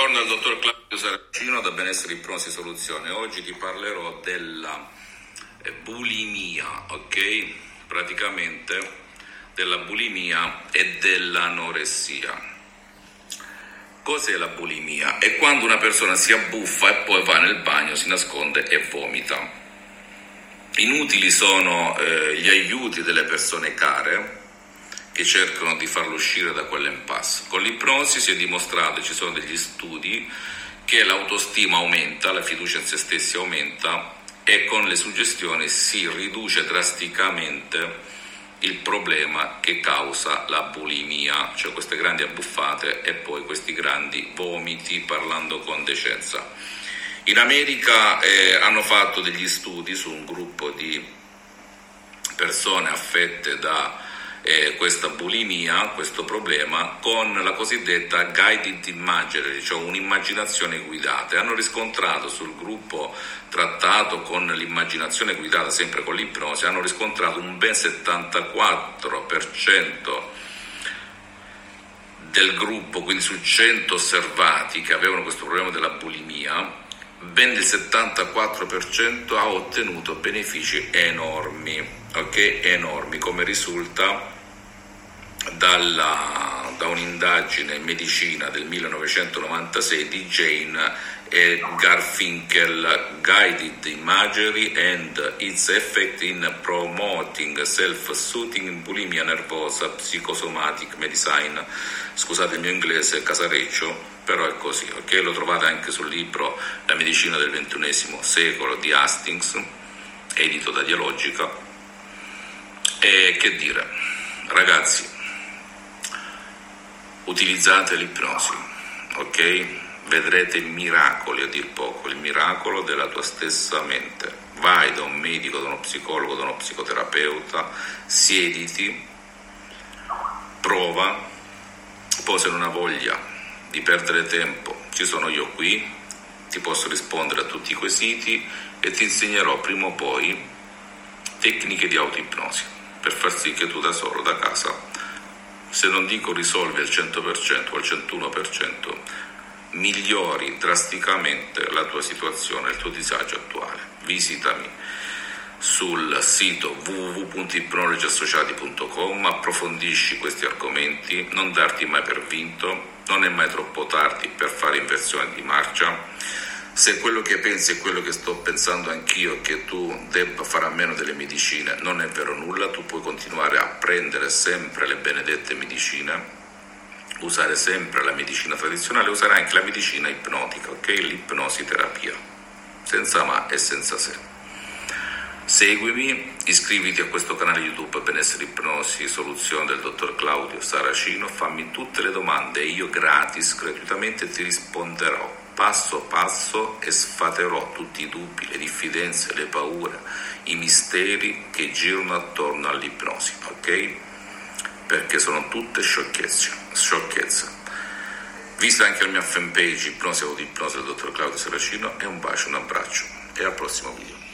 Buongiorno al dottor Claudio Saracino da Benessere Ipnosi Soluzione. Oggi ti parlerò della eh, bulimia, ok? Praticamente della bulimia e dell'anoressia. Cos'è la bulimia? È quando una persona si abbuffa e poi va nel bagno, si nasconde e vomita. Inutili sono eh, gli aiuti delle persone care che cercano di farlo uscire da quell'impasse. Con l'ipnosi si è dimostrato, ci sono degli studi, che l'autostima aumenta, la fiducia in se stessi aumenta e con le suggestioni si riduce drasticamente il problema che causa la bulimia, cioè queste grandi abbuffate e poi questi grandi vomiti parlando con decenza. In America eh, hanno fatto degli studi su un gruppo di persone affette da eh, questa bulimia, questo problema, con la cosiddetta guided imagery, cioè un'immaginazione guidata. E hanno riscontrato sul gruppo trattato con l'immaginazione guidata, sempre con l'ipnosi, hanno riscontrato un ben 74% del gruppo, quindi su 100 osservati che avevano questo problema della bulimia, ben il 74% ha ottenuto benefici enormi, ok? Enormi, come risulta dalla, da un'indagine in medicina del 1996 di Jane e Garfinkel Guided Imagery and its Effect in Promoting Self-Soothing Bulimia Nervosa Psychosomatic Medicine. Scusate il mio inglese casareccio, però è così, ok? Lo trovate anche sul libro La medicina del XXI secolo di Hastings, edito da Dialogica. E che dire, ragazzi, utilizzate l'ipnosi, ok? Vedrete miracoli a dir poco, il miracolo della tua stessa mente. Vai da un medico, da uno psicologo, da uno psicoterapeuta, siediti, prova, poi se non hai voglia di perdere tempo, ci sono io qui, ti posso rispondere a tutti i quesiti e ti insegnerò prima o poi tecniche di autoipnosi per far sì che tu da solo, da casa, se non dico risolvi al 100% o al 101%, migliori drasticamente la tua situazione, il tuo disagio attuale. Visitami sul sito www.ipnologiassociati.com, approfondisci questi argomenti, non darti mai per vinto, non è mai troppo tardi per fare inversione di marcia se quello che pensi è quello che sto pensando anch'io, che tu debba fare a meno delle medicine, non è vero nulla, tu puoi continuare a prendere sempre le benedette medicine, usare sempre la medicina tradizionale, usare anche la medicina ipnotica, ok? L'ipnosi terapia, senza ma e senza se. Seguimi, iscriviti a questo canale YouTube Benessere Ipnosi Soluzione del dottor Claudio Saracino, fammi tutte le domande e io gratis, gratuitamente ti risponderò passo passo e sfaterò tutti i dubbi, le diffidenze, le paure, i misteri che girano attorno all'ipnosi, ok? Perché sono tutte sciocchezze, sciocchezze. Visita anche la mia fanpage Ipnosi Autoipnosi del dottor Claudio Saracino e un bacio, un abbraccio e al prossimo video.